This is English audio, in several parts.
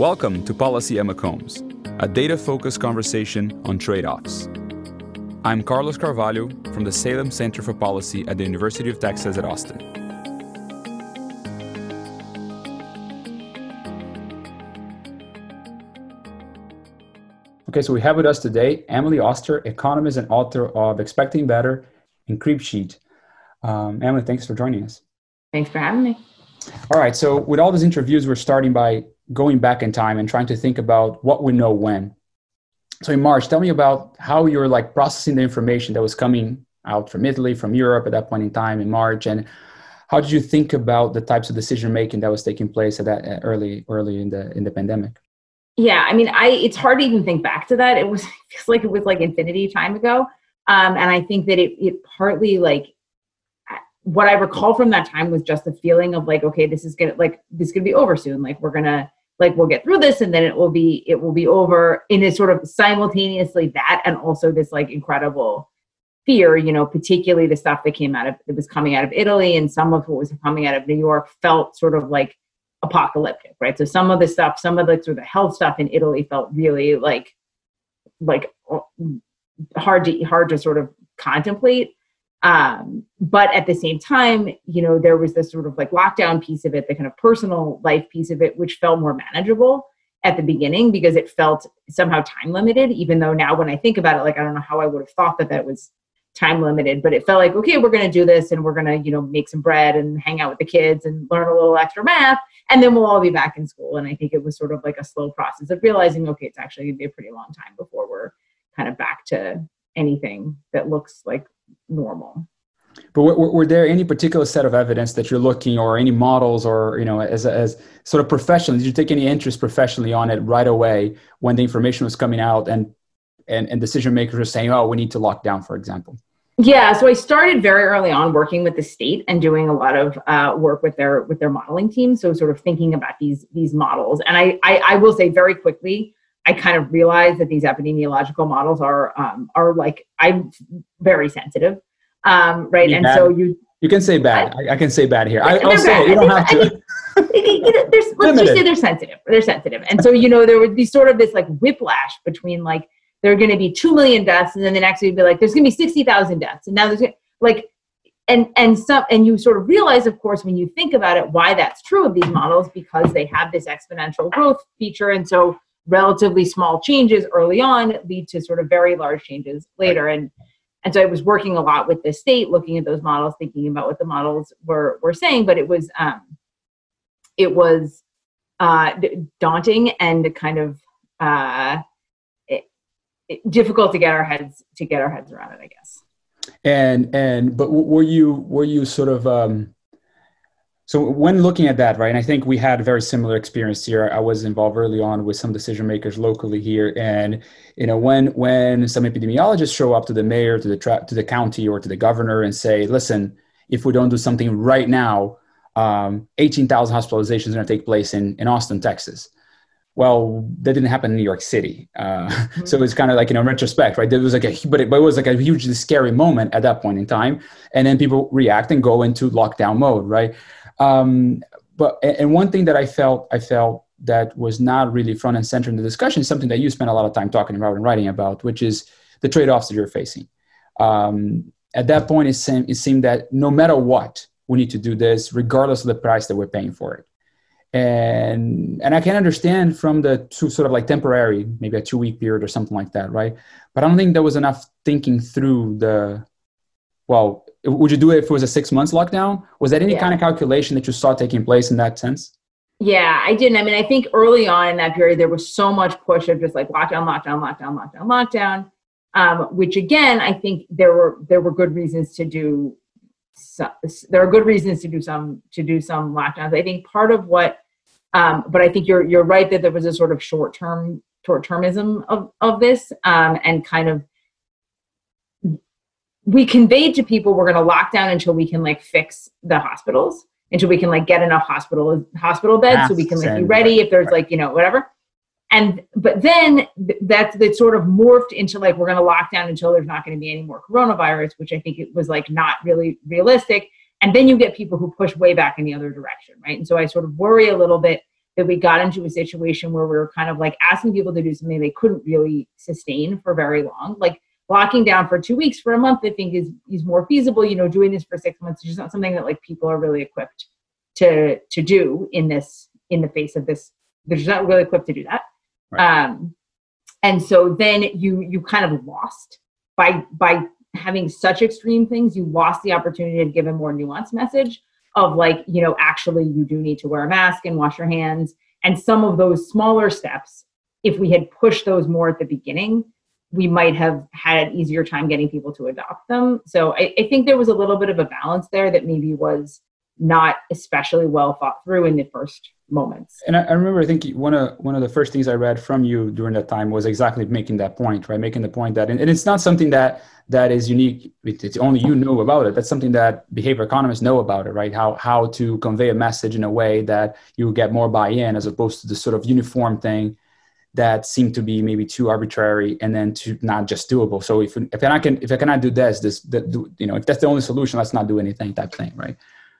Welcome to Policy McCombs, a data focused conversation on trade offs. I'm Carlos Carvalho from the Salem Center for Policy at the University of Texas at Austin. Okay, so we have with us today Emily Oster, economist and author of Expecting Better and Cribsheet. Um, Emily, thanks for joining us. Thanks for having me. All right, so with all these interviews, we're starting by going back in time and trying to think about what we know when. So in March, tell me about how you're like processing the information that was coming out from Italy, from Europe at that point in time in March, and how did you think about the types of decision making that was taking place at that uh, early early in the in the pandemic? Yeah, I mean, I it's hard to even think back to that. It was feels like it was like infinity time ago, um, and I think that it it partly like what I recall from that time was just the feeling of like, okay, this is gonna like this is gonna be over soon. Like we're gonna like we'll get through this and then it will be it will be over. In a sort of simultaneously that and also this like incredible fear you know particularly the stuff that came out of that was coming out of italy and some of what was coming out of new york felt sort of like apocalyptic right? So some of the stuff some of the sort of health stuff in italy felt really like like hard to hard to sort of contemplate um, but at the same time, you know, there was this sort of like lockdown piece of it, the kind of personal life piece of it, which felt more manageable at the beginning because it felt somehow time limited. Even though now, when I think about it, like I don't know how I would have thought that that was time limited, but it felt like okay, we're going to do this and we're going to, you know, make some bread and hang out with the kids and learn a little extra math, and then we'll all be back in school. And I think it was sort of like a slow process of realizing, okay, it's actually going to be a pretty long time before we're kind of back to anything that looks like normal. But were, were, there any particular set of evidence that you're looking, or any models, or you know, as as sort of professionally, did you take any interest professionally on it right away when the information was coming out, and and, and decision makers were saying, "Oh, we need to lock down," for example? Yeah, so I started very early on working with the state and doing a lot of uh, work with their with their modeling team. So sort of thinking about these these models, and I, I I will say very quickly, I kind of realize that these epidemiological models are um, are like I'm very sensitive, um, right? And bad. so you you can say bad. I, I can say bad here. I, will say it. You don't have to. I mean, there's, let's just say they're sensitive. They're sensitive, and so you know there would be sort of this like whiplash between like there are going to be two million deaths, and then the next week be like there's going to be sixty thousand deaths, and now there's like and and some and you sort of realize of course when you think about it why that's true of these models because they have this exponential growth feature and so relatively small changes early on lead to sort of very large changes later. And and so i was working a lot with the state looking at those models thinking about what the models were were saying but it was um it was uh daunting and kind of uh it, it, difficult to get our heads to get our heads around it i guess. And and but were you were you sort of um so when looking at that, right, and I think we had a very similar experience here. I was involved early on with some decision makers locally here, and you know when when some epidemiologists show up to the mayor, to the tra- to the county, or to the governor and say, "Listen, if we don't do something right now, um, 18,000 hospitalizations are going to take place in in Austin, Texas." Well, that didn't happen in New York City, uh, mm-hmm. so it's kind of like you know, in retrospect, right? There was like a but it, but it was like a hugely scary moment at that point in time, and then people react and go into lockdown mode, right? Um, but and one thing that I felt I felt that was not really front and center in the discussion is something that you spent a lot of time talking about and writing about, which is the trade-offs that you're facing. Um, at that point, it seemed, it seemed that no matter what, we need to do this, regardless of the price that we're paying for it. And and I can understand from the sort of like temporary, maybe a two-week period or something like that, right? But I don't think there was enough thinking through the well, would you do it if it was a six months lockdown? Was that any yeah. kind of calculation that you saw taking place in that sense? Yeah, I didn't. I mean, I think early on in that period, there was so much push of just like lockdown, lockdown, lockdown, lockdown, lockdown. Um, which again, I think there were there were good reasons to do. Some, there are good reasons to do some to do some lockdowns. I think part of what, um, but I think you're you're right that there was a sort of short term short termism of of this, um, and kind of we conveyed to people we're going to lock down until we can like fix the hospitals until we can like get enough hospital hospital beds so we can like be ready if there's like you know whatever. And but then that's that sort of morphed into like we're going to lock down until there's not going to be any more coronavirus which i think it was like not really realistic. And then you get people who push way back in the other direction right? And so i sort of worry a little bit that we got into a situation where we were kind of like asking people to do something they couldn't really sustain for very long. Like locking down for two weeks, for a month, I think is is more feasible. You know, doing this for six months is just not something that like people are really equipped to to do in this in the face of this. They're just not really equipped to do that. Right. Um, and so then you you kind of lost by by having such extreme things. You lost the opportunity to give a more nuanced message of like you know actually you do need to wear a mask and wash your hands and some of those smaller steps if we had pushed those more at the beginning we might have had an easier time getting people to adopt them so I, I think there was a little bit of a balance there that maybe was not especially well thought through in the first moments. And I, I, remember, I think one of one of the first things I read from you during that time was exactly making that point, right? Making the point that, and, and it's not something that that is unique. It's only you know about it. That's something that behavior economists know about it, right? How how to convey a message in a way that you get more buy-in, as opposed to the sort of uniform thing that seem to be maybe too arbitrary and then to not just doable. So if if I can if I cannot do this, this that, you know if that's the only solution, let's not do anything type thing, right?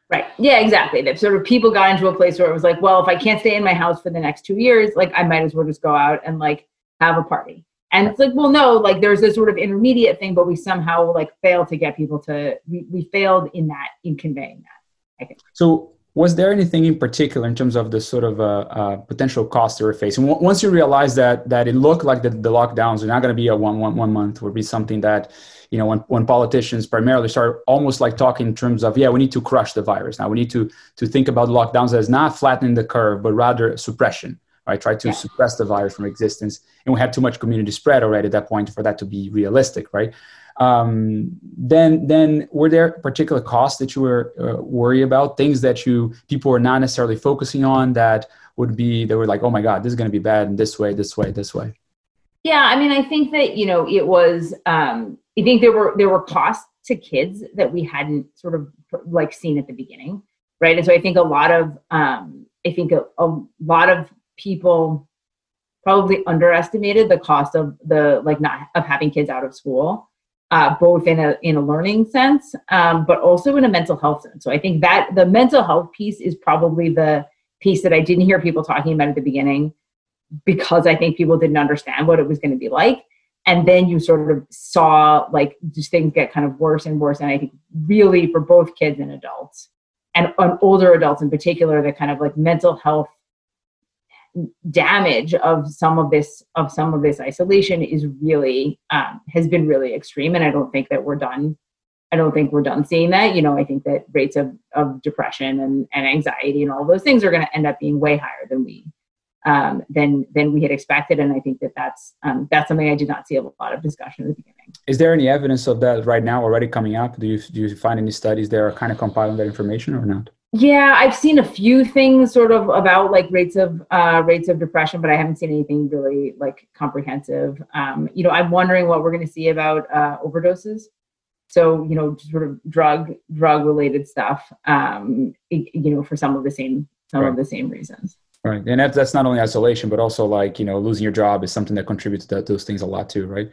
Right. Yeah, exactly. That sort of people got into a place where it was like, well, if I can't stay in my house for the next two years, like I might as well just go out and like have a party. And it's like, well, no, like there's this sort of intermediate thing, but we somehow like fail to get people to we, we failed in that in conveying that. I think. So was there anything in particular in terms of the sort of uh, uh, potential cost they were facing? Once you realized that that it looked like the, the lockdowns are not going to be a one one one month, would be something that you know, when, when politicians primarily start almost like talking in terms of, yeah, we need to crush the virus. Now we need to, to think about lockdowns as not flattening the curve, but rather suppression, right? Try to yeah. suppress the virus from existence. And we have too much community spread already at that point for that to be realistic, right? Um, then, then were there particular costs that you were uh, worried about, things that you, people were not necessarily focusing on that would be, they were like, oh my God, this is going to be bad in this way, this way, this way. Yeah, I mean, I think that you know it was um, I think there were there were costs to kids that we hadn't sort of like seen at the beginning, right? And so I think a lot of um, I think a, a lot of people probably underestimated the cost of the like not of having kids out of school, uh, both in a in a learning sense, um, but also in a mental health sense. So I think that the mental health piece is probably the piece that I didn't hear people talking about at the beginning because I think people didn't understand what it was going to be like and then you sort of saw like just things get kind of worse and worse and i think really for both kids and adults and on older adults in particular the kind of like mental health damage of some of this of some of this isolation is really um, has been really extreme and i don't think that we're done i don't think we're done seeing that you know i think that rates of, of depression and, and anxiety and all those things are going to end up being way higher than we um, than than we had expected. And I think that that's um, that's something I did not see a lot of discussion at the beginning. Is there any evidence of that right now already coming up? Do you do you find any studies that are kind of compiling that information or not? Yeah, I've seen a few things sort of about like rates of uh, rates of depression, but I haven't seen anything really like comprehensive. Um, you know, I'm wondering what we're going to see about uh, overdoses. So you know, sort of drug drug related stuff. Um, you know, for some of the same some right. of the same reasons. Right, and that's that's not only isolation, but also like you know losing your job is something that contributes to those things a lot too, right?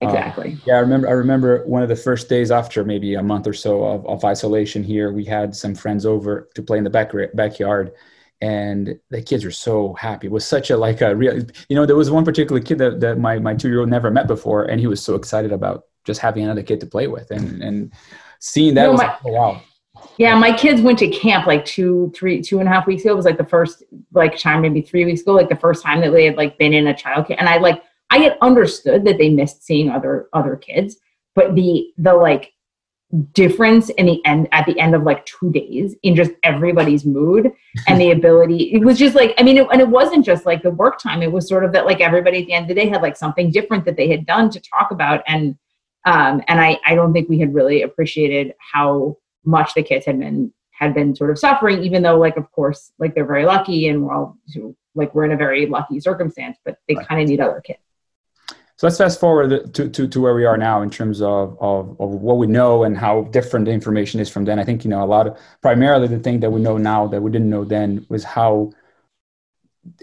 Um, exactly. yeah, I remember. I remember one of the first days after maybe a month or so of, of isolation here, we had some friends over to play in the back backyard, and the kids were so happy. It was such a like a real, you know, there was one particular kid that, that my my two year old never met before, and he was so excited about just having another kid to play with, and and seeing that was my, like, oh, wow yeah, my kids went to camp like two, three, two and a half weeks ago. It was like the first like time, maybe three weeks ago, like the first time that they had like been in a child camp. And I like I had understood that they missed seeing other other kids, but the the like difference in the end at the end of like two days in just everybody's mood and the ability it was just like i mean it, and it wasn't just like the work time it was sort of that like everybody at the end of the day had like something different that they had done to talk about and um and i i don't think we had really appreciated how much the kids had been had been sort of suffering, even though like of course like they're very lucky and we're all like we're in a very lucky circumstance, but they right. kind of need other kids. So let's fast forward to, to, to where we are now in terms of, of, of what we know and how different the information is from then. I think, you know, a lot of primarily the thing that we know now that we didn't know then was how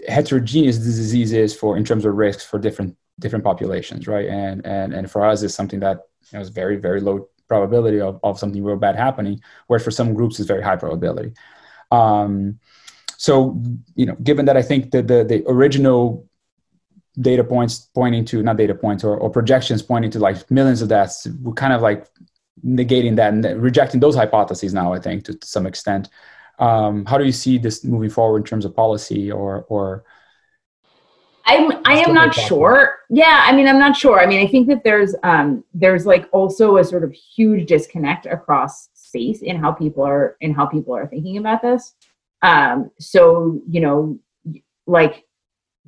heterogeneous the disease is for in terms of risks for different different populations, right? And and and for us is something that you know, is very, very low probability of, of something real bad happening, whereas for some groups it's very high probability. Um, so you know, given that I think that the the original data points pointing to not data points or, or projections pointing to like millions of deaths, we're kind of like negating that and rejecting those hypotheses now. I think to, to some extent. Um, how do you see this moving forward in terms of policy or or I'm I am not sure. Yeah, I mean I'm not sure. I mean I think that there's um there's like also a sort of huge disconnect across space in how people are in how people are thinking about this. Um so, you know, like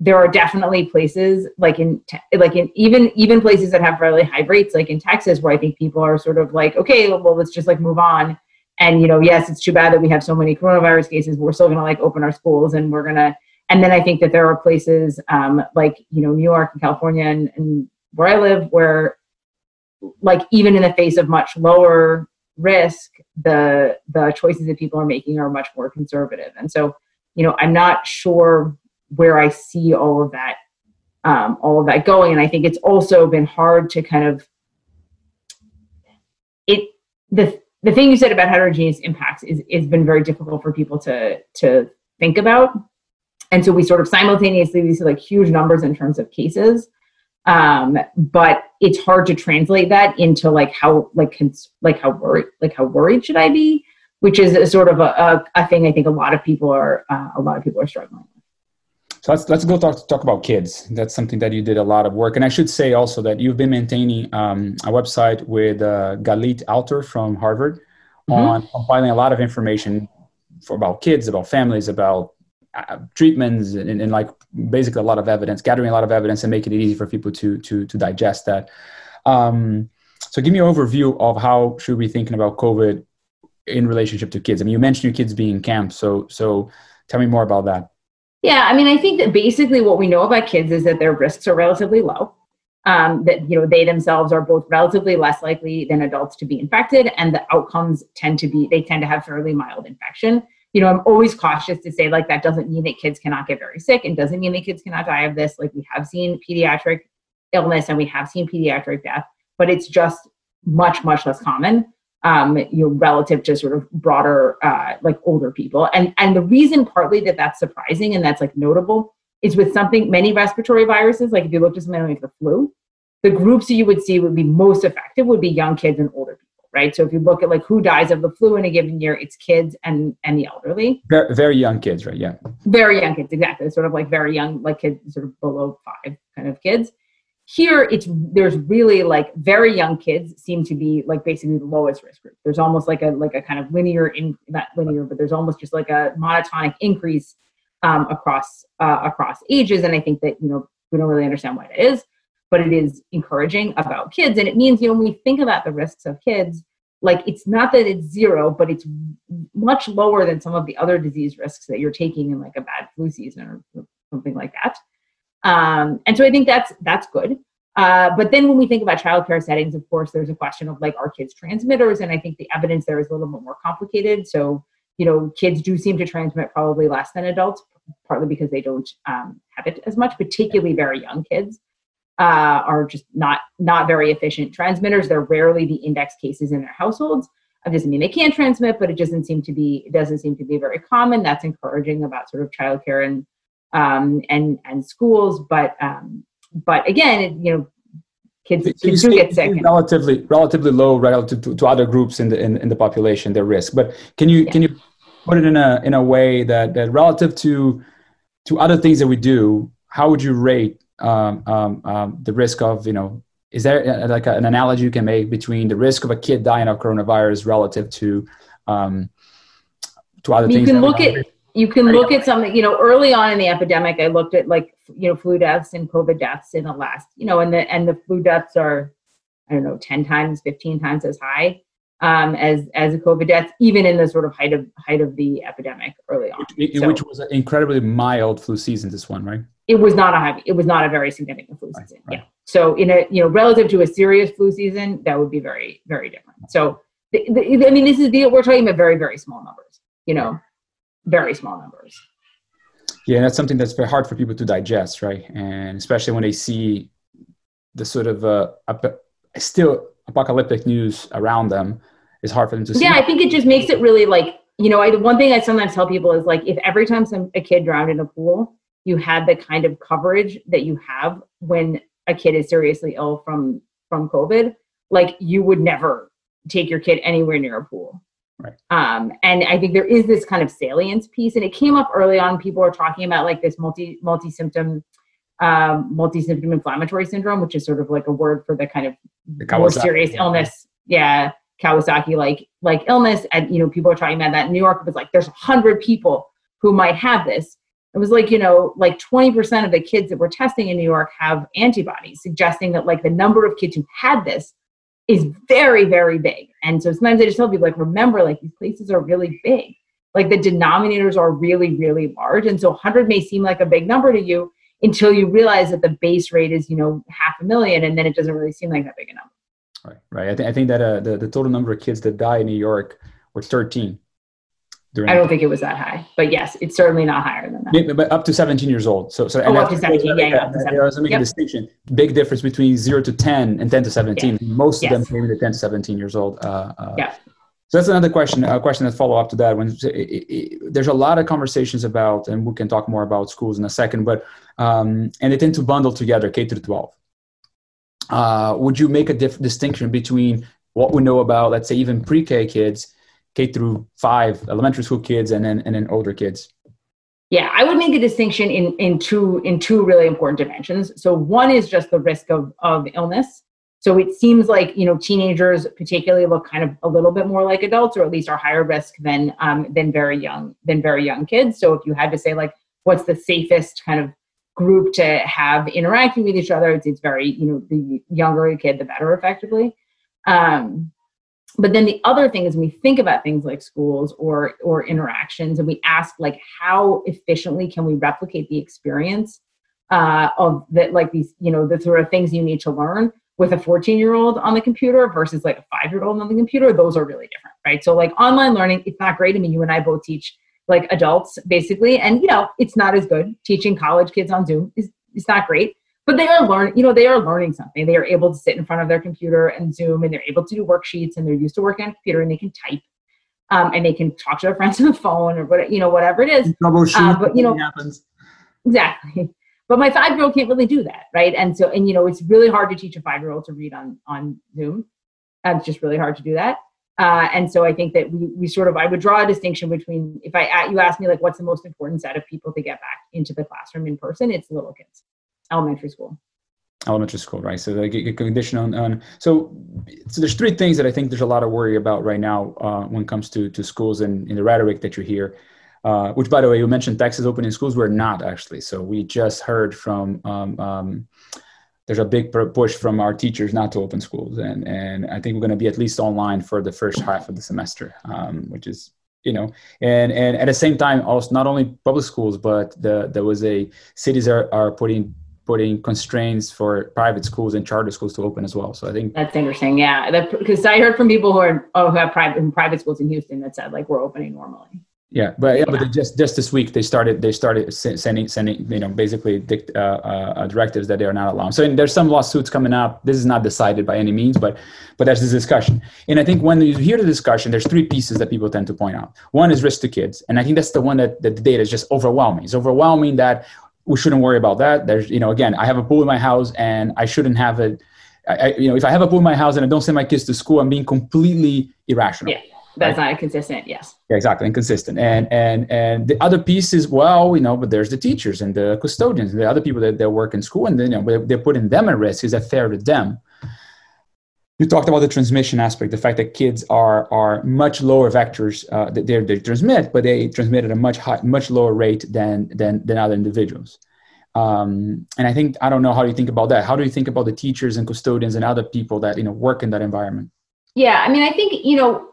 there are definitely places like in like in even even places that have really high rates like in Texas where I think people are sort of like okay, well let's just like move on. And you know, yes, it's too bad that we have so many coronavirus cases. But we're still going to like open our schools and we're going to and then I think that there are places um, like you know New York and California and, and where I live where like even in the face of much lower risk, the the choices that people are making are much more conservative. And so, you know, I'm not sure where I see all of that um, all of that going. And I think it's also been hard to kind of it the the thing you said about heterogeneous impacts is it's been very difficult for people to to think about. And so we sort of simultaneously we see like huge numbers in terms of cases. Um, but it's hard to translate that into like how like cons- like how worried like how worried should i be? Which is a sort of a, a, a thing i think a lot of people are uh, a lot of people are struggling with so let's let's go talk talk about kids. That's something that you did a lot of work, and I should say also that you've been maintaining um, a website with uh, Galit Alter from Harvard mm-hmm. on compiling a lot of information for about kids, about families, about uh, treatments and, and, like basically a lot of evidence, gathering a lot of evidence and making it easy for people to to to digest that. Um, so give me an overview of how should we be thinking about COVID in relationship to kids. I mean, you mentioned your kids being in camp, so so tell me more about that. Yeah, I mean, I think that basically what we know about kids is that their risks are relatively low. Um, that you know they themselves are both relatively less likely than adults to be infected, and the outcomes tend to be they tend to have fairly mild infection you know, I'm always cautious to say like that doesn't mean that kids cannot get very sick and doesn't mean that kids cannot die of this. Like we have seen pediatric illness and we have seen pediatric death, but it's just much, much less common, um, you know, relative to sort of broader, uh, like older people. And, and the reason partly that that's surprising and that's like notable is with something, many respiratory viruses, like if you look at something like the flu, the groups that you would see would be most effective would be young kids and older people right? So if you look at like who dies of the flu in a given year, it's kids and and the elderly. Very, very young kids, right? Yeah. Very young kids, exactly. Sort of like very young, like kids, sort of below five kind of kids. Here, it's there's really like very young kids seem to be like basically the lowest risk group. There's almost like a like a kind of linear in not linear, but there's almost just like a monotonic increase um, across uh, across ages, and I think that you know we don't really understand why that is but it is encouraging about kids. And it means, you know, when we think about the risks of kids, like it's not that it's zero, but it's much lower than some of the other disease risks that you're taking in like a bad flu season or something like that. Um, and so I think that's that's good. Uh, but then when we think about childcare settings, of course, there's a question of like are kids transmitters, and I think the evidence there is a little bit more complicated. So you know, kids do seem to transmit probably less than adults, partly because they don't um, have it as much, particularly very young kids uh, are just not not very efficient transmitters. They're rarely the index cases in their households. It doesn't mean they can't transmit, but it doesn't seem to be it doesn't seem to be very common. That's encouraging about sort of childcare and um, and and schools. But um, but again, it, you know, kids, so kids do get sick. Relatively relatively low relative to, to other groups in the in, in the population, their risk. But can you yeah. can you put it in a in a way that that relative to to other things that we do, how would you rate um, um, um, the risk of you know is there a, uh, like a, an analogy you can make between the risk of a kid dying of coronavirus relative to um, to other you things? You can look at you can look at something you know early on in the epidemic. I looked at like you know flu deaths and COVID deaths in the last you know and the and the flu deaths are I don't know ten times, fifteen times as high um, as as a COVID death, even in the sort of height of height of the epidemic early on. Which, so, which was an incredibly mild flu season. This one, right? It was not a heavy. It was not a very significant flu season. Right, right. Yeah. So in a you know relative to a serious flu season, that would be very very different. So the, the, I mean, this is the we're talking about very very small numbers. You know, very small numbers. Yeah, that's something that's very hard for people to digest, right? And especially when they see the sort of uh, still apocalyptic news around them it's hard for them to see. Yeah, I think it just makes it really like you know, I, the one thing I sometimes tell people is like, if every time some a kid drowned in a pool, you had the kind of coverage that you have when a kid is seriously ill from from COVID, like you would never take your kid anywhere near a pool. Right. Um, and I think there is this kind of salience piece, and it came up early on. People are talking about like this multi multi symptom um, multi symptom inflammatory syndrome, which is sort of like a word for the kind of more serious illness. Yeah, Kawasaki like like illness, and you know people are talking about that. In New York it was like there's a hundred people who might have this. It was like you know like 20% of the kids that we're testing in New York have antibodies, suggesting that like the number of kids who had this is very, very big. And so sometimes I just tell people, like, remember, like, these places are really big. Like, the denominators are really, really large. And so 100 may seem like a big number to you until you realize that the base rate is, you know, half a million. And then it doesn't really seem like that big a number. Right, right. I, th- I think that uh, the, the total number of kids that die in New York were 13 I don't think it was that high, but yes, it's certainly not higher than that. But up to 17 years old. So, so oh, up to 17, yeah, yeah, up to 17. I was making yep. a distinction. Big difference between zero to 10 and 10 to 17. Yeah. Most yes. of them came in at 10 to 17 years old. Uh, uh, yeah. So that's another question. A question that follow up to that. When it, it, there's a lot of conversations about, and we can talk more about schools in a second, but um, and they tend to bundle together K through 12. Uh, would you make a diff- distinction between what we know about, let's say, even pre-K kids? K through five elementary school kids and then and then older kids? Yeah, I would make a distinction in in two in two really important dimensions. So one is just the risk of of illness. So it seems like you know teenagers particularly look kind of a little bit more like adults, or at least are higher risk than um, than very young than very young kids. So if you had to say like what's the safest kind of group to have interacting with each other, it's, it's very you know the younger a kid, the better, effectively. Um, but then the other thing is when we think about things like schools or or interactions and we ask like how efficiently can we replicate the experience uh, of that like these you know the sort of things you need to learn with a 14 year old on the computer versus like a five year old on the computer those are really different right? So like online learning it's not great. I mean you and i both teach like adults basically. And you know it's not as good. Teaching college kids on zoom is it's not great but they are learning you know they are learning something. They are able to sit in front of their computer and zoom and they're able to do worksheets and they're used to working on a computer and they can type um, and they can talk to their friends on the phone or what you know whatever it is. Uh, but you know happens. exactly. But my five year old can't really do that right? And so and you know it's really hard to teach a five year old to read on on zoom. Uh, it's just really hard to do that. Uh, and so I think that we, we sort of I would draw a distinction between if I you ask me like what's the most important set of people to get back into the classroom in person, it's little kids elementary school. Elementary school right. So like a condition on, on so, so there's three things that i think there's a lot of worry about right now uh, when it comes to to schools and in the rhetoric that you hear uh, which by the way you mentioned texas opening schools. We're not actually. So we just heard from um, um, there's a big push from our teachers not to open schools. And and i think we're going to be at least online for the first half of the semester um, which is you know and and at the same time also not only public schools but the there was a cities are, are putting putting constraints for private schools and charter schools to open as well. So I think that's interesting. Yeah, because I heard from people who are oh, who have private private schools in Houston that said like we're opening normally. Yeah, but yeah, yeah. but just just this week they started they started sending sending you know basically dict, uh, uh, directives that they are not allowed. So there's some lawsuits coming up. This is not decided by any means, but but there's this discussion. And I think when you hear the discussion, there's three pieces that people tend to point out. One is risk to kids, and I think that's the one that, that the data is just overwhelming. It's overwhelming that we shouldn't worry about that. There's, you know, again, I have a pool in my house and I shouldn't have it. I, you know, if I have a pool in my house and I don't send my kids to school, I'm being completely irrational. Yeah, that's right? not consistent. Yes. Yeah, exactly, inconsistent. And and and the other piece is well, you know, but there's the teachers and the custodians and the other people that, that work in school, and then you know they're putting them at risk. Is that fair to them? You talked about the transmission aspect, the fact that kids are are much lower vectors uh, that they transmit, but they transmit at a much high, much lower rate than than than other individuals. Um, and I think I don't know how you think about that. How do you think about the teachers and custodians and other people that you know work in that environment? Yeah, I mean, I think you know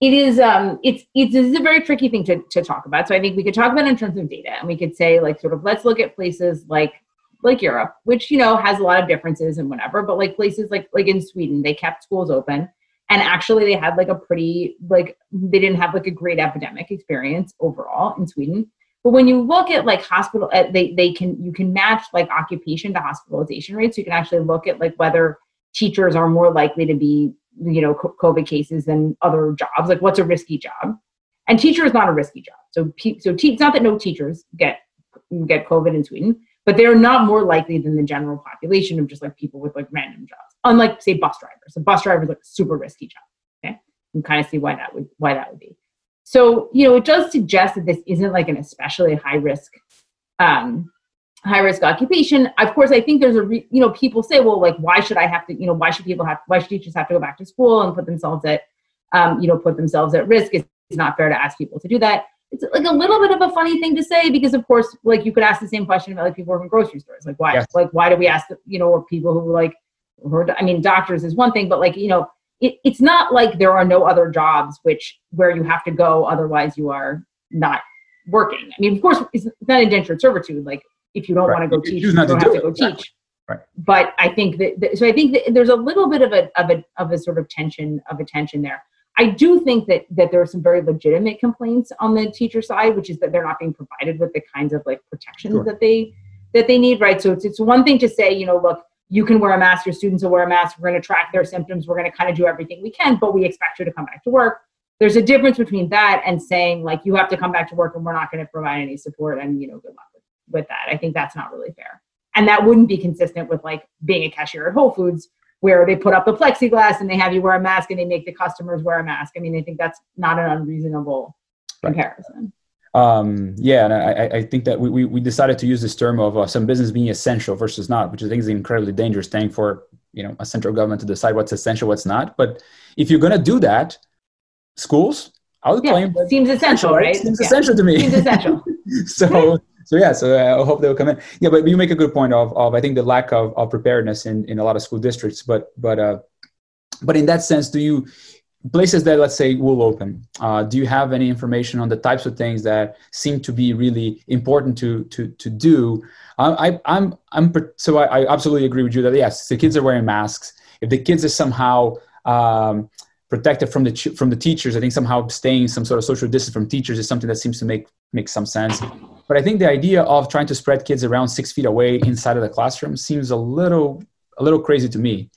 it is um it's it's, it's a very tricky thing to, to talk about so i think we could talk about in terms of data and we could say like sort of let's look at places like like Europe, which you know has a lot of differences and whatever, but like places like like in Sweden, they kept schools open and actually they had like a pretty like they didn't have like a great epidemic experience overall in Sweden. But when you look at like hospital, uh, they they can you can match like occupation to hospitalization rates. You can actually look at like whether teachers are more likely to be you know COVID cases than other jobs. Like what's a risky job? And teacher is not a risky job. So, so te- it's not that no teachers get get COVID in Sweden, but they're not more likely than the general population of just like people with like random jobs. Unlike say bus drivers. A bus driver is like a super risky job. Okay, you kind of see why that would why that would be. So you know, it does suggest that this isn't like an especially high risk um, high risk occupation. Of course, I think there's a re- you know people say, well, like why should I have to you know why should people have why should teachers have to go back to school and put themselves at um, you know put themselves at risk? It's, it's not fair to ask people to do that. It's like a little bit of a funny thing to say because of course like you could ask the same question about like people working in grocery stores like why yes. like why do we ask you know or people who like who are, I mean doctors is one thing but like you know it, it's not like there are no other jobs which where you have to go otherwise you are not working. I mean, of course, it's not indentured servitude. Like if you don't right. want to go teach, you don't have to, to go exactly. teach. Right. But I think that, that, so I think that there's a little bit of a of a of a sort of tension of a tension there. I do think that that there are some very legitimate complaints on the teacher side, which is that they're not being provided with the kinds of like protections sure. that they that they need, right? So it's it's one thing to say, you know, look, you can wear a mask, your students will wear a mask, we're going to track their symptoms, we're going to kind of do everything we can, but we expect you to come back to work there's a difference between that and saying like you have to come back to work and we're not going to provide any support and you know good luck with, with that i think that's not really fair and that wouldn't be consistent with like being a cashier at whole foods where they put up the plexiglass and they have you wear a mask and they make the customers wear a mask i mean i think that's not an unreasonable comparison um, yeah, and I, I think that we, we, decided to use this term of uh, some business being essential versus not, which I think is an incredibly dangerous thing for you know a central government to decide what's essential, what's not. But if you're going to do that, schools, I would yeah, claim seems essential, right? Seems yeah. essential to me. Seems essential. so so yeah, so uh, I hope they will come in. Yeah, but you make a good point of, of I think the lack of, of preparedness in, in a lot of school districts. But but uh, but in that sense, do you places that let's say will open? Uh, do you have any information on the types of things that seem to be really important to to to do? I, I am I'm, I'm so I, I absolutely agree with you that yes, the kids are wearing masks. If the kids are somehow um, protected from the from the teachers. I think somehow staying some sort of social distance from teachers is something that seems to make make some sense. But I think the idea of trying to spread kids around six feet away inside of the classroom seems a little a little crazy to me,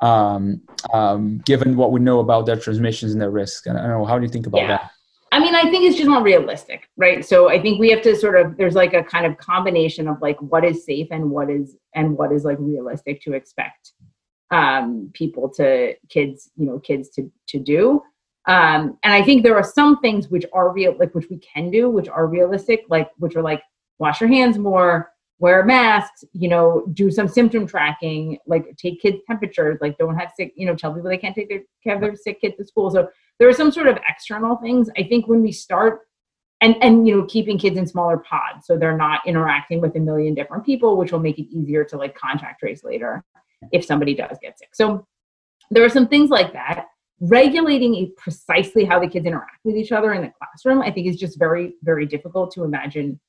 um, um, given what we know about their transmissions and their risk. And I don't know how do you think about yeah. that? I mean, I think it's just not realistic, right? So I think we have to sort of there's like a kind of combination of like what is safe and what is and what is like realistic to expect um, people to kids, you know, kids to to do. Um, and I think there are some things which are real, like which we can do, which are realistic, like which are like wash your hands more, wear masks, you know, do some symptom tracking, like take kids' temperatures, like don't have sick, you know, tell people they can't take their have their sick kids to school. So there are some sort of external things. I think when we start and and you know keeping kids in smaller pods so they're not interacting with a million different people which will make it easier to like contact trace later if somebody does get sick. So there are some things like that. Regulating precisely how the kids interact with each other in the classroom, I think, is just very, very difficult to imagine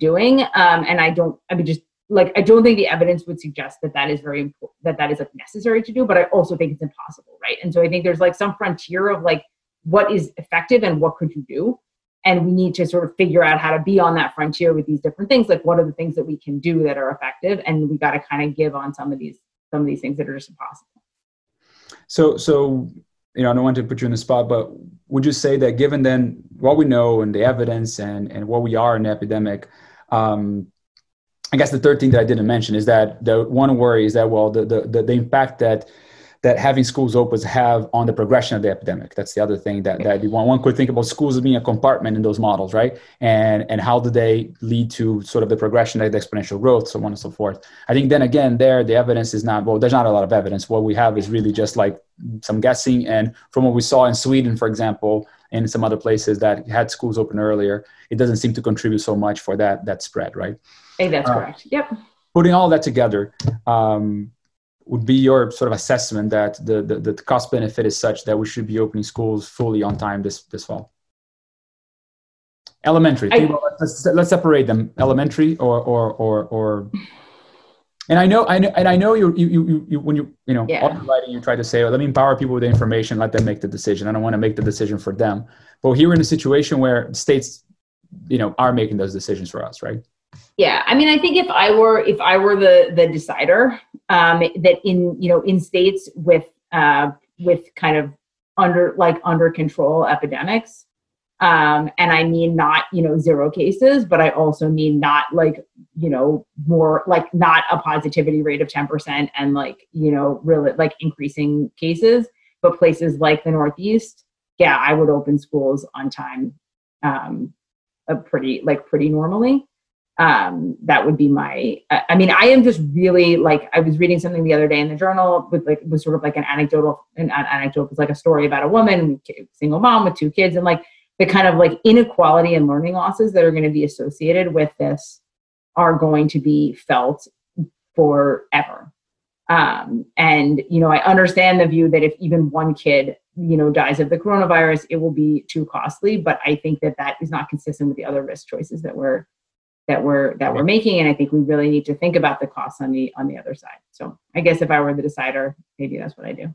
doing. Um, and I don't, I mean, just like I don't think the evidence would suggest that that is very important, that that is like necessary to do. But I also think it's impossible, right? And so I think there's like some frontier of like what is effective and what could you do and we need to sort of figure out how to be on that frontier with these different things like what are the things that we can do that are effective and we got to kind of give on some of these some of these things that are just impossible. So, so you know, I don't want to put you in the spot, but would you say that given then what we know and the evidence and and what we are in the epidemic, um, I guess the third thing that I didn't mention is that the one worry is that well, the the the, the impact that that having schools open have on the progression of the epidemic. That's the other thing that, that one, one could think about schools as being a compartment in those models, right? And and how do they lead to sort of the progression of the exponential growth, so on and so forth. I think then again, there the evidence is not well. There's not a lot of evidence. What we have is really just like some guessing. And from what we saw in Sweden, for example, and some other places that had schools open earlier, it doesn't seem to contribute so much for that that spread, right? Hey, that's uh, correct. Yep. Putting all that together, um, would be your sort of assessment that the, the, the cost benefit is such that we should be opening schools fully on time this, this fall? Elementary. I, let's, let's separate them. Elementary or or or or. And I know, I know, and I know you, you, you, you when you, you know, yeah. writing, you try to say, oh, let me empower people with the information, let them make the decision. I don't want to make the decision for them. But here we're in a situation where states, you know, are making those decisions for us, right? yeah i mean i think if i were if i were the the decider um that in you know in states with uh with kind of under like under control epidemics Um, and I mean not, you know, zero cases, but I also mean not like, you know, more like not a positivity rate of 10% and like, you know, really like increasing cases, but places like the Northeast, yeah, I would open schools on time, um, a pretty like pretty normally. Um, that would be my. I mean, I am just really like I was reading something the other day in the journal with like was sort of like an anecdotal an anecdote was like a story about a woman, single mom with two kids, and like the kind of like inequality and learning losses that are going to be associated with this are going to be felt forever. Um, and you know, I understand the view that if even one kid, you know, dies of the coronavirus, it will be too costly. But I think that that is not consistent with the other risk choices that we're that we're that we're making. And I think we really need to think about the costs on the on the other side. So I guess if I were the decider, maybe that's what I do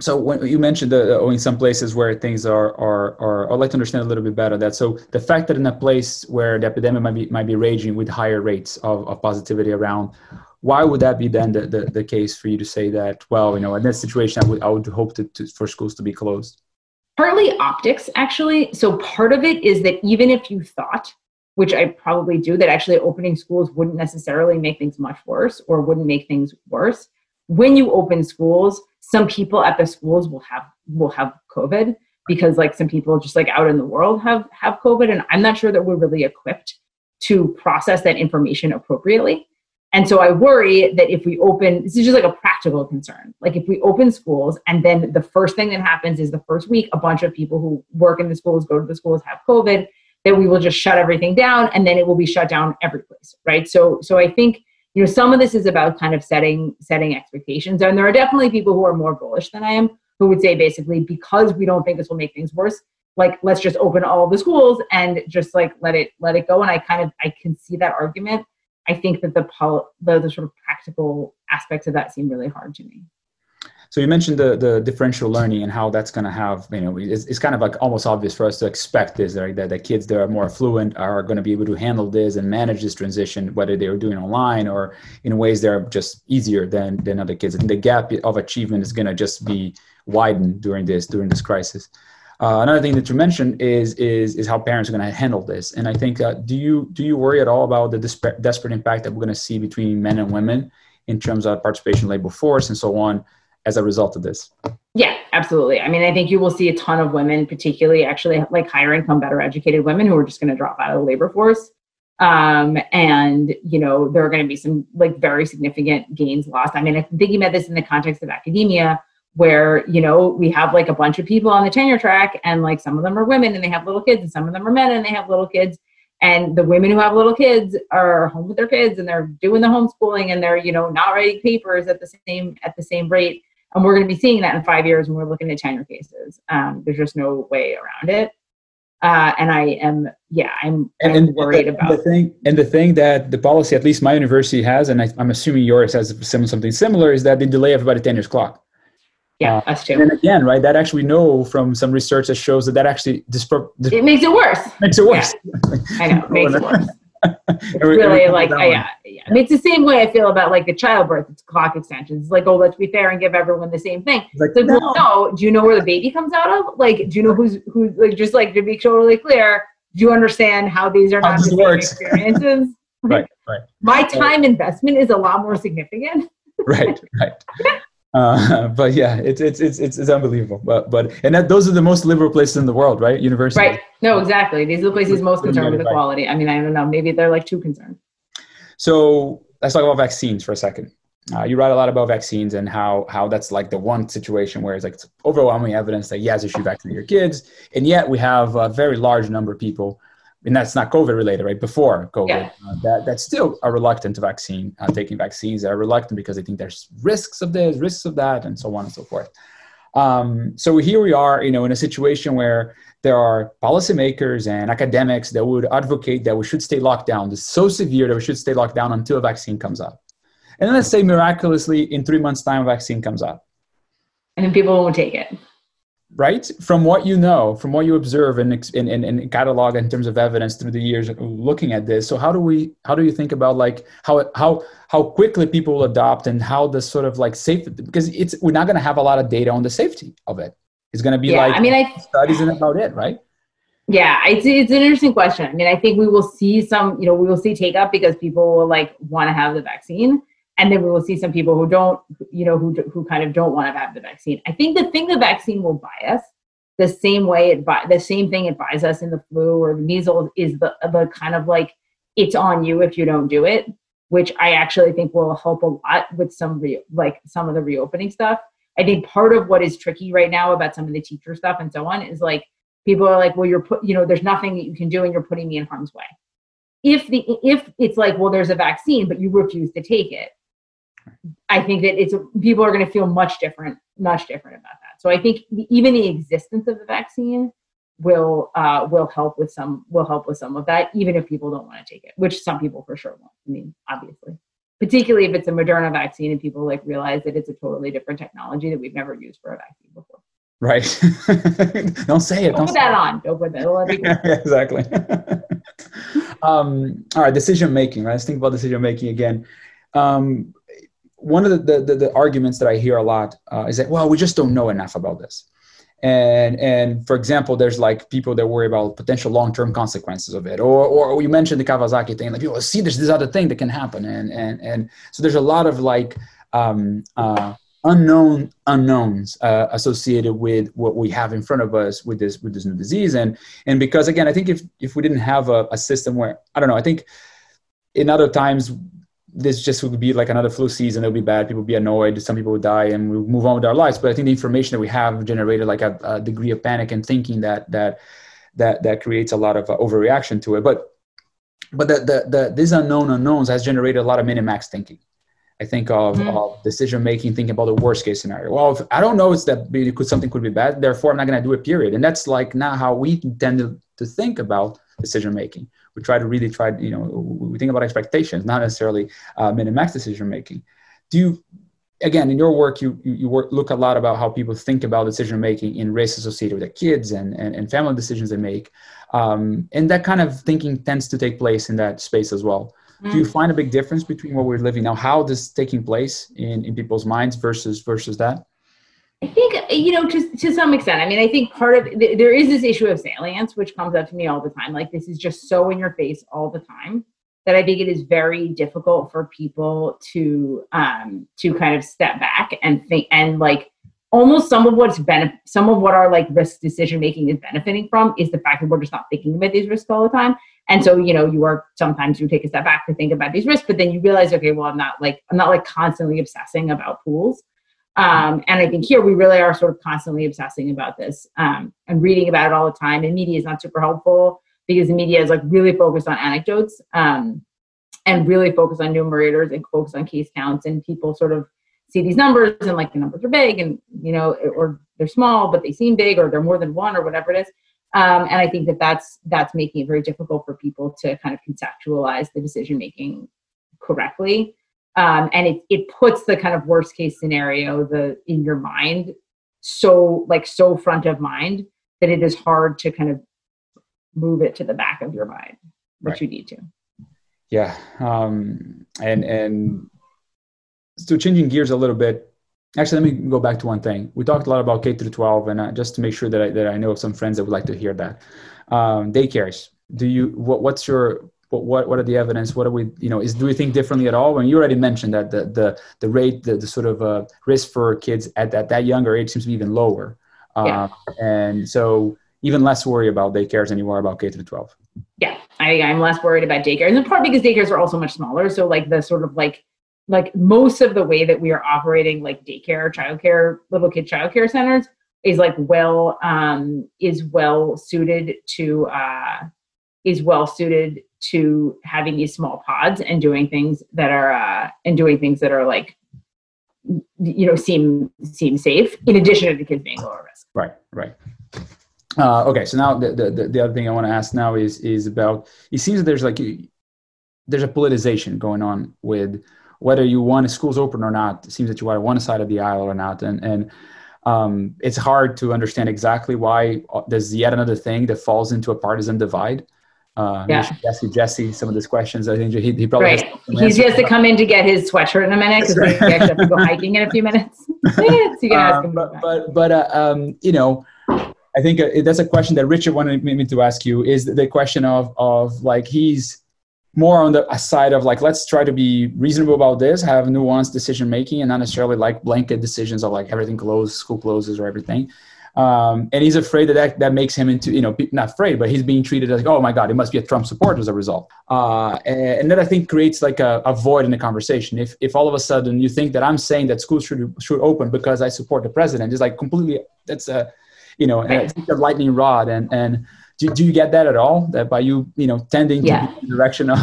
so when you mentioned oh, in some places where things are, are, are, I'd like to understand a little bit better that. So the fact that in a place where the epidemic might be, might be raging with higher rates of, of positivity around, why would that be then the, the, the case for you to say that, well, you know, in this situation, I would, I would hope to, to, for schools to be closed? Partly optics, actually. So part of it is that even if you thought, which I probably do, that actually opening schools wouldn't necessarily make things much worse or wouldn't make things worse, when you open schools, some people at the schools will have will have COVID because like some people just like out in the world have have COVID, and I'm not sure that we're really equipped to process that information appropriately. And so I worry that if we open, this is just like a practical concern. Like if we open schools and then the first thing that happens is the first week, a bunch of people who work in the schools, go to the schools, have COVID, that we will just shut everything down and then it will be shut down every place. Right. So so I think you know some of this is about kind of setting setting expectations. And there are definitely people who are more bullish than i am who would say basically because we don't think this will make things worse like let's just open all the schools and just like let it let it go. And i kind of i can see that argument. I think that the pol- the, the sort of practical aspects of that seem really hard to me so you mentioned the the differential learning and how that's going to have you know it's, it's, kind of like almost obvious for us to expect this right? That the kids that are more affluent are going to be able to handle this and manage this transition whether they are doing online or in ways that are just easier than than other kids. And the gap of achievement is going to just be widened during this during this crisis. Uh, another thing that you mentioned is is is how parents are going to handle this, and I think uh, do you do you worry at all about the desperate, desperate impact that we're going to see between men and women in terms of participation labor force and so on as a result of this? Yeah, absolutely. I mean, I think you will see a ton of women, particularly actually like higher income, better educated women who are just going to drop out of the labor force. Um, and, you know, there are going to be some like very significant gains lost. I mean, I'm thinking about this in the context of academia, where, you know, we have like a bunch of people on the tenure track and like some of them are women and they have little kids and some of them are men and they have little kids and the women who have little kids are home with their kids and they're doing the homeschooling and they're you know not writing papers at the same at the same rate and we're going to be seeing that in five years when we're looking at tenure cases. Um, there's just no way around it. Uh, and I am, yeah, I'm, and, I'm worried the, about the thing. And the thing that the policy, at least my university has, and I, am assuming yours has something similar, is that they delay everybody 10 years clock. Yeah, uh, us too. And again, right, that actually we know from some research that shows that that actually dispro- it makes it worse. Makes it worse. Yeah. I know, makes it worse. it's really like uh, yeah, yeah. I mean, it's the same way I feel about like the childbirth it's clock extensions. It's like, oh, let's be fair and give everyone the same thing. Like, so, no. no. Do you know where the baby comes out of? Like, do you know who's who's like just like to be totally clear? Do you understand how these are not the same experiences? right, right. My time right. investment is a lot more significant. right, right. Uh, but yeah, it's, it's it's it's it's unbelievable. But but and that, those are the most liberal places in the world, right? University. Right. No, exactly. These are the places most concerned with equality. I mean, I don't know. Maybe they're like too concerned. So let's talk about vaccines for a second. Uh, you write a lot about vaccines and how how that's like the one situation where it's like it's overwhelming evidence that yes, you should vaccinate your kids, and yet we have a very large number of people and that's not COVID related, right? Before COVID, yeah. uh, that that still are reluctant to vaccine, uh, taking vaccines. They're reluctant because they think there's risks of this, risks of that, and so on and so forth. Um, so here we are, you know, in a situation where there are policymakers and academics that would advocate that we should stay locked down. It's so severe that we should stay locked down until a vaccine comes up. And then let's say miraculously in three months' time, a vaccine comes up. And then people won't take it right? From what you know from what you observe and, and, and, and catalog in terms of evidence through the years looking at this so how do we how do you think about like how how how quickly people will adopt and how the sort of like safety because it's we're not going to have a lot of data on the safety of it. It's going to be yeah, like i mean i studies and about it right? Yeah, it's it's an interesting question. I mean, I think we will see some, you know, we will see take up because people will like want to have the vaccine, and then we will see some people who don't, you know, who who kind of don't want to have the vaccine. I think the thing the vaccine will buy us, the same way it buy the same thing it buys us in the flu or the measles is the the kind of like it's on you if you don't do it, which I actually think will help a lot with some re- like some of the reopening stuff. I think part of what is tricky right now about some of the teacher stuff and so on is like people are like well you're put you know there's nothing that you can do and you're putting me in harm's way if the if it's like well there's a vaccine but you refuse to take it i think that it's people are going to feel much different much different about that so i think even the existence of the vaccine will uh, will help with some will help with some of that even if people don't want to take it which some people for sure won't i mean obviously particularly if it's a moderna vaccine and people like realize that it's a totally different technology that we've never used for a vaccine before Right. don't say it. Don't, don't put that on. Don't put that. yeah, exactly. um, all right, decision making. Right. Let's think about decision making again. Um, one of the, the, the, arguments that I hear a lot uh, is that well, we just don't know enough about this. And and for example, there's like people that worry about potential long term consequences of it, or or you mentioned the Kawasaki thing. Like people see there's this other thing that can happen, and and and so there's a lot of like um, uh, unknown unknowns uh, associated with what we have in front of us with this with this new disease and and because again i think if if we didn't have a, a system where i don't know i think in other times this just would be like another flu season it'll be bad people would be annoyed some people would die and we move on with our lives but i think the information that we have generated like a, a degree of panic and thinking that that that that creates a lot of uh, overreaction to it but but the, the the this unknown unknowns has generated a lot of minimax thinking I think of, mm-hmm. of decision making, thinking about the worst case scenario. Well, if, I don't know it's that could, something could be bad, therefore I'm not going to do it. Period. And that's like not how we tend to, to think about decision making. We try to really try, you know, we think about expectations, not necessarily uh, min and max decision making. Do you, again, in your work, you you, work, look a lot about how people think about decision making in race associated with their kids and, and, and family decisions they make, um, and that kind of thinking tends to take place in that space as well. Do you mm. find a big difference between what we're living now? How this is taking place in, in people's minds versus versus that? I think you know to to some extent. I mean, I think part of there is this issue of salience, which comes up to me all the time. Like this is just so in your face all the time that I think it is very difficult for people to um to kind of step back and think and like almost some of what's benefit some of what our like risk decision making is benefiting from is the fact that we're just not thinking about these risks all the time and so you know you are sometimes you take a step back to think about these risks but then you realize okay well i'm not like i'm not like constantly obsessing about pools um, and i think here we really are sort of constantly obsessing about this um, and reading about it all the time. And media is not super helpful because the media is like really focused on anecdotes um, and really focused on numerators and focused on case counts. And people sort of see these numbers and like the numbers are big and you know or they're small but they seem big or they're more than one or whatever it is. Um, and i think that that's that's making it very difficult for people to kind of conceptualize the decision making correctly um, and it, it puts the kind of worst case scenario the in your mind so like so front of mind that it is hard to kind of move it to the back of your mind but right. you need to. Yeah um, and and so changing gears a little bit actually let me go back to one thing. We talked a lot about k through 12 and uh, just to make sure that I, that I know some friends that would like to hear that. Um, daycares. Do you what, what's your what, what what are the evidence? What are we you know is do we think differently at all? When you already mentioned that the the, the rate the, the sort of uh, risk for kids at that, that younger age seems to be even lower. Yeah. Um, and so even less worry about daycares anymore about k through 12 yeah I, i'm less worried about daycares and in part because daycares are also much smaller. So like the sort of like like most of the way that we are operating like daycare, childcare, little kid childcare centers is like well um, is well suited to uh, is well suited to having these small pods and doing things that are uh, and doing things that are like you know seem seem safe in addition to the kids being lower risk. Right, right. Uh, okay, so now the, the the other thing I want to ask now is is about it seems that there's like there's a politicization going on with whether you want schools open or not. It seems that you are on one side of the aisle or not, and and um, it's hard to understand exactly why uh, there's yet another thing that falls into a partisan divide. Uh, yeah. ask Jesse some of these questions. I think he, he probably right. He's just to come in to get his sweatshirt in a minute because right. we actually have to go hiking in a few minutes. so you can ask um, him. But but, but uh, um, you know, I think uh, that's a question that Richard wanted me to ask you. Is the question of of like he's more on the side of like let's try to be reasonable about this, have nuanced decision making, and not necessarily like blanket decisions of like everything closed, school closes, or everything. Um, and he's afraid that, that that makes him into you know not afraid but he's being treated as like oh my god it must be a trump supporter as a result. Uh, and, that i think creates like a, a, void in the conversation. If if all of a sudden you think that i'm saying that schools should should open because i support the president it's like completely that's a you know it's a lightning rod. And and do, do you get that at all? That by you you know tending yeah. to the direction of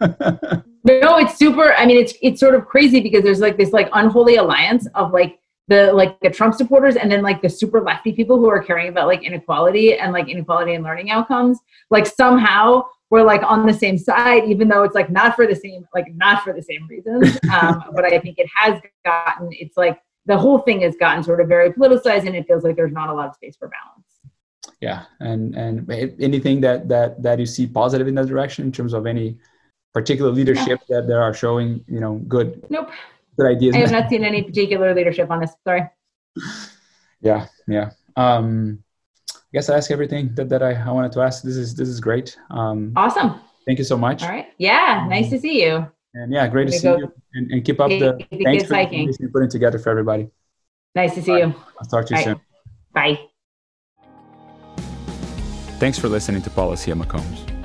no it's super i mean it's it's sort of crazy because there's like this like unholy alliance of like the like the Trump supporters and then like the super lefty people who are caring about like inequality and like inequality and learning outcomes, like somehow we're like on the same side, even though it's like not for the same like not for the same reasons. Um, but I think it has gotten it's like the whole thing has gotten sort of very politicized, and it feels like there's not a lot of space for balance. Yeah, and and anything that that that you see positive in that direction in terms of any particular leadership yeah. that they are showing, you know, good. Nope good ideas. I have not seen any particular leadership on this. Sorry. Yeah, yeah. Um, I guess I asked everything that, that I, I wanted to ask. This is this is great. Um, awesome. Thank you so much. All right. Yeah, um, nice to see you. And yeah, great to see you. And, and, keep up the thanks for hiking. putting together for everybody. Nice to see Bye. you. I'll talk to you soon. Bye. Thanks for listening to Policy at McCombs.